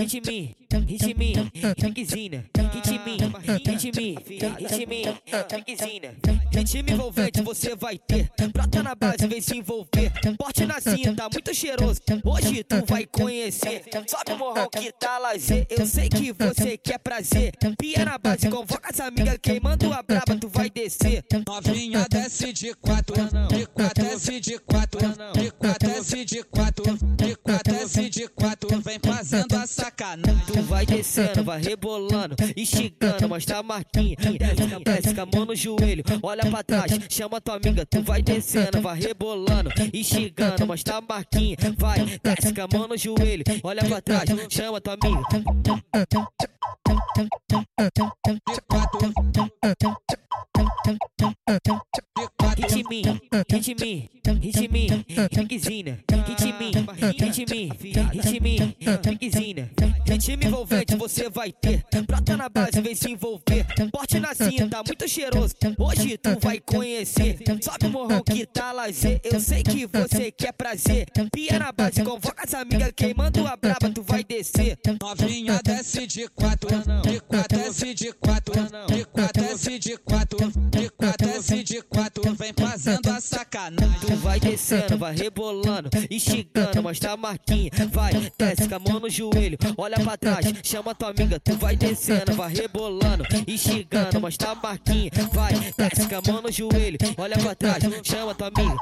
hit me, hit me, ringuezinha. Hit me, hit me, hit me, ringuzinha. Ritmo envolvente você vai ter. Brota na base, vem se envolver. Porte na cinta, muito cheiroso. Hoje tu vai conhecer. Sobe o morrão que tá lazer. Eu sei que você quer prazer. Pia na base, convoca as amigas. Queimando a braba, tu vai descer. Novinha desce de quatro, de quatro, desce de quatro, de quatro, desce de quatro, de quatro, desce de quatro. Vem fazendo a sacanagem. Tu vai descendo, vai rebolando, esticando, mostra a marquinha. Desce com a mão no joelho, olha pra trás, chama tua amiga. Tu vai descendo, vai rebolando, esticando, mostra a marquinha. Vai, desce com a mão no joelho, olha pra trás, chama tua amiga. De quatro, Hit me, hit me, hit me, ringuezinha. Hit me, hit me, hit me, ringuezinha. Ritmo envolvente você vai ter. Brota na base, vem se envolver. Porte na cinta, muito cheiroso. Hoje tu vai conhecer. Sobe o morrão que tá lazer. Eu sei que você quer prazer. Pia na base, convoca as amigas. Queimando a braba, tu vai descer. novinha desce de quatro, de quatro, desce de quatro, de quatro, desce de quatro, de quatro, desce de quatro. Vem fazendo a sacanagem. Tu vai descendo, vai rebolando, esticando, mostra a marquinha. Vai, desce com a mão no joelho, olha pra trás, chama tua amiga. Tu vai descendo, vai rebolando, esticando, mostra a marquinha. Vai, desce com a mão no joelho, olha pra trás, chama tua amiga.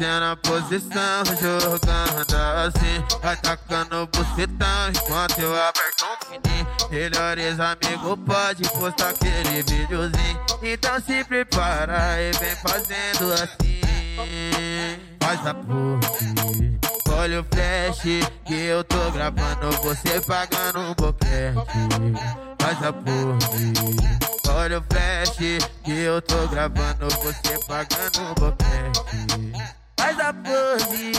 Fazendo a posição, jogando assim, atacando o bucetão enquanto eu aperto um fininho. Melhores amigos pode postar aquele videozinho, então se prepara e vem fazendo assim. Faz a pose, olha o flash que eu tô gravando, você pagando um boquete. Faz a pose. Olha o flash que eu tô gravando, você pagando um boquete. Faz a pose.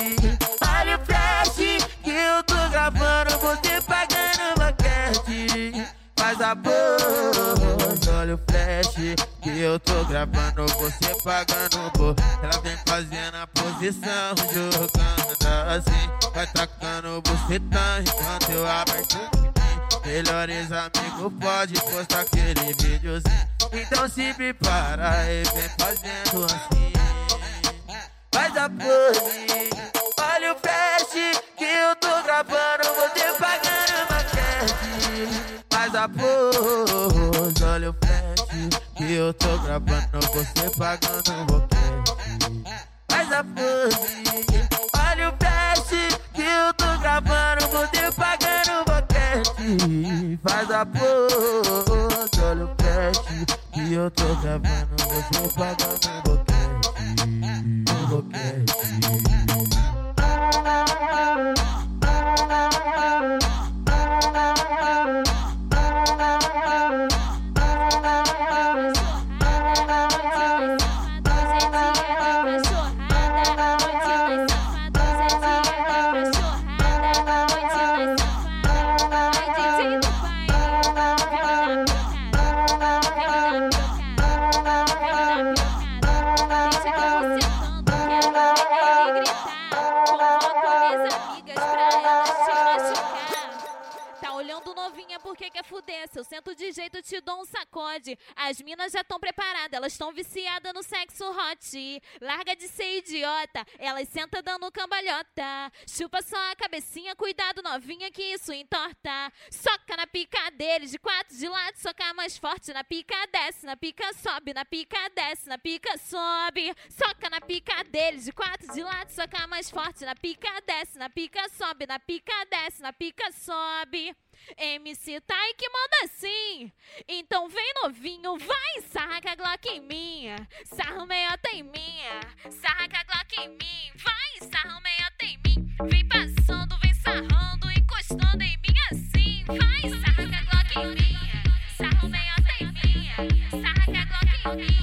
Olha o flash que eu tô gravando, você pagando boquete. Faz a pose. Olha o flash que eu tô gravando, você pagando boquete. Ela vem fazendo a posição, jogando assim, vai tacando o bucetão enquanto eu aperto. Melhores amigos pode postar aquele videozinho Então se prepara e vem fazendo assim Faz a pose. Olha o flash que eu tô gravando. Você pagando maquete Faz a pose. Olha o flash que eu tô gravando. Você pagando boquete Faz a pose. Olha o flash que eu tô gravando. Você pagando boquete Faz a pose. Olha o flash que eu tô gravando. Você pagando boquete Um boquete Novinha, por que quer fuder? Se eu sento de jeito, te dou um sacode. As minas já estão preparadas, elas estão viciadas no sexo hot. Larga de ser idiota, elas sentam dando cambalhota. Chupa só a cabecinha, cuidado novinha que isso entorta. Soca na pica deles, de quatro de lado, soca mais forte. Na pica desce, na pica sobe, na pica desce, na pica sobe. Soca na pica deles, de quatro de lado, soca mais forte. Na pica desce, na pica sobe, na pica desce, na pica sobe. MC Tai que manda assim. Então vem novinho, vai, sarra com a Glock em minha. Sarra o meiota em minha. Sarra com a Glock em mim. Vai, sarra o meiota em mim. Vem passando, vem sarrando, encostando em mim assim. Vai, sarra com a Glock em minha. Sarra o meiota em minha. Sarra com a Glock em mim.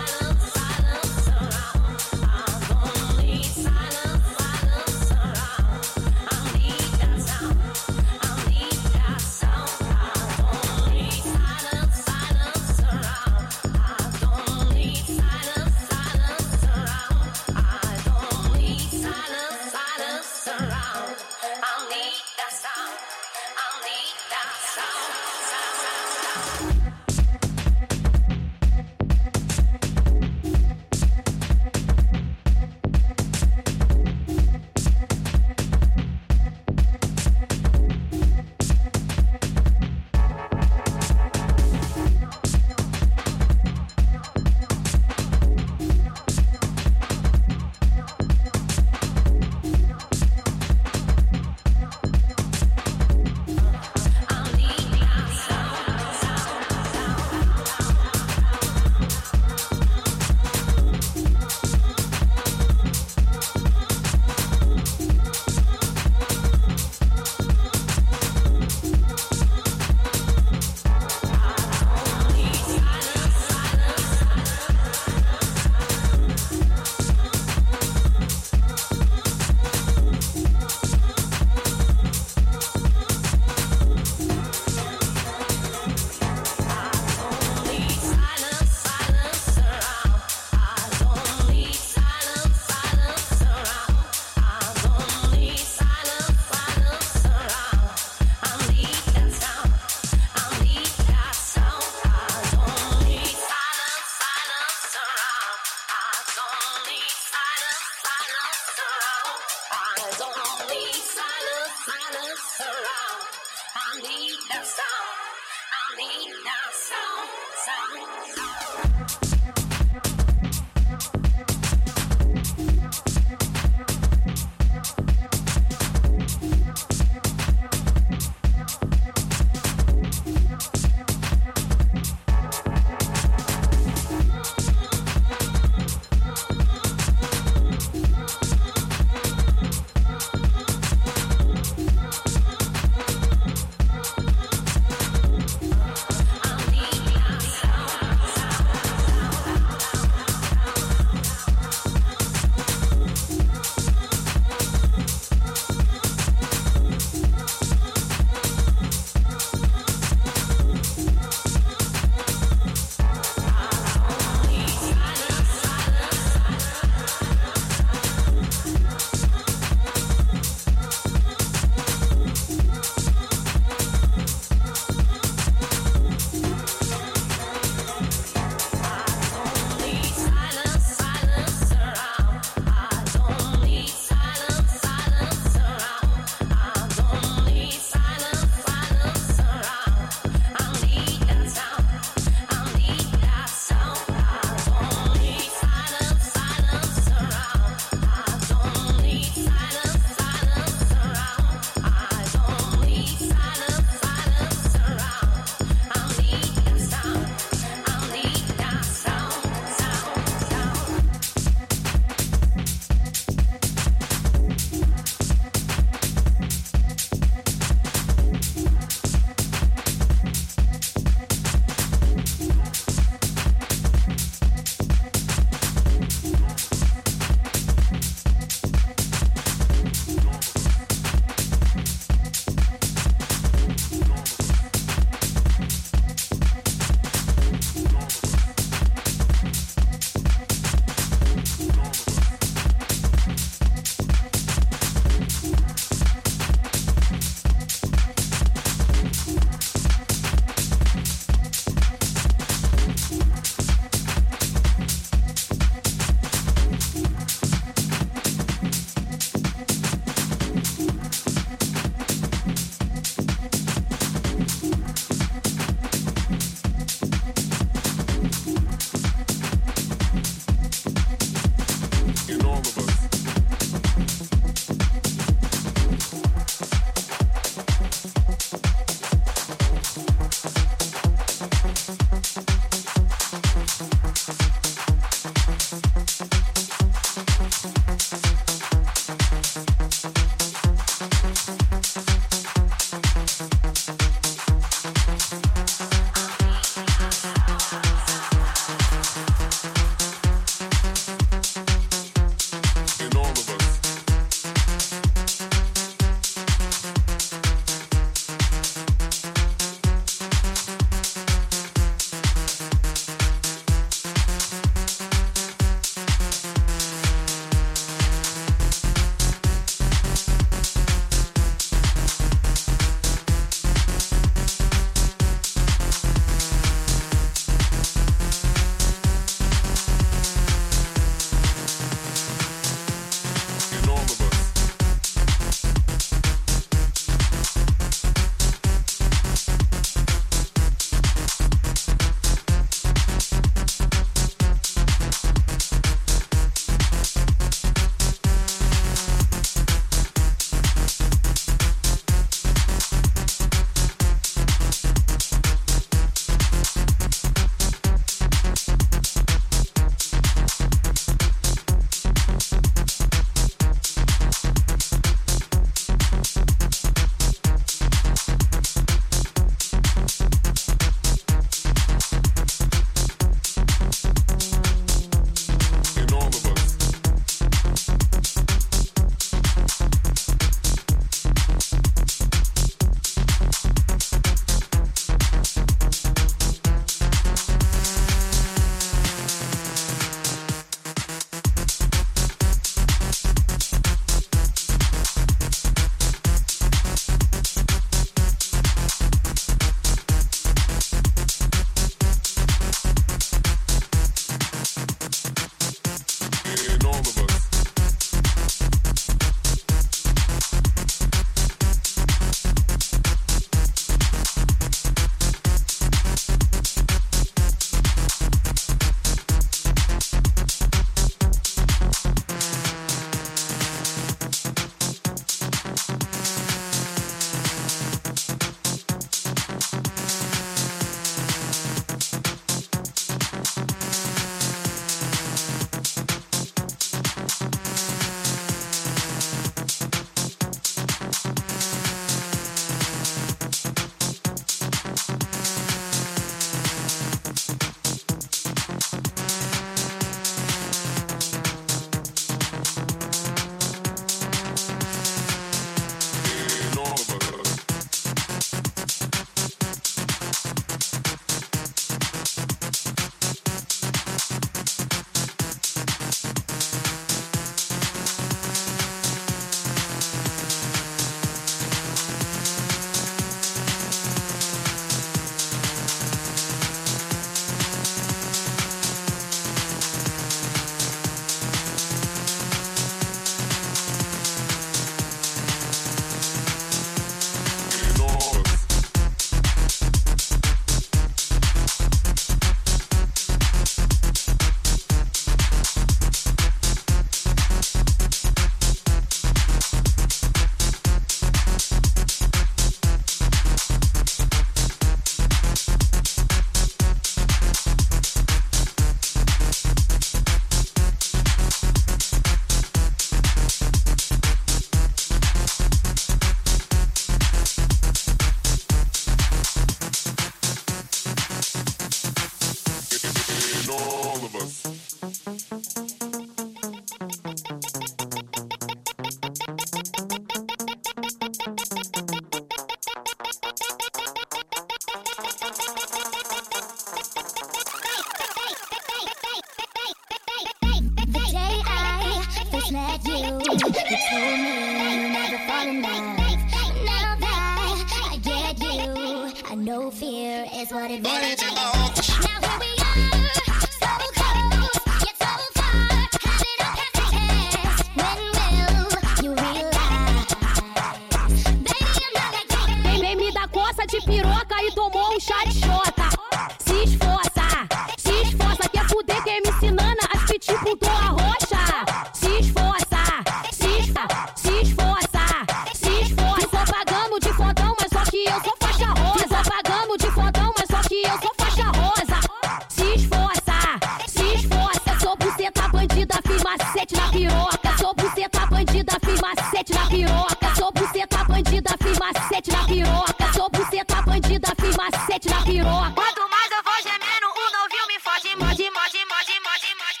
vida, fiz macete na piroca. Quanto mais eu vou gemendo, o novinho me fode, morde, morde, morde, morde, morde.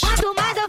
Quanto mais eu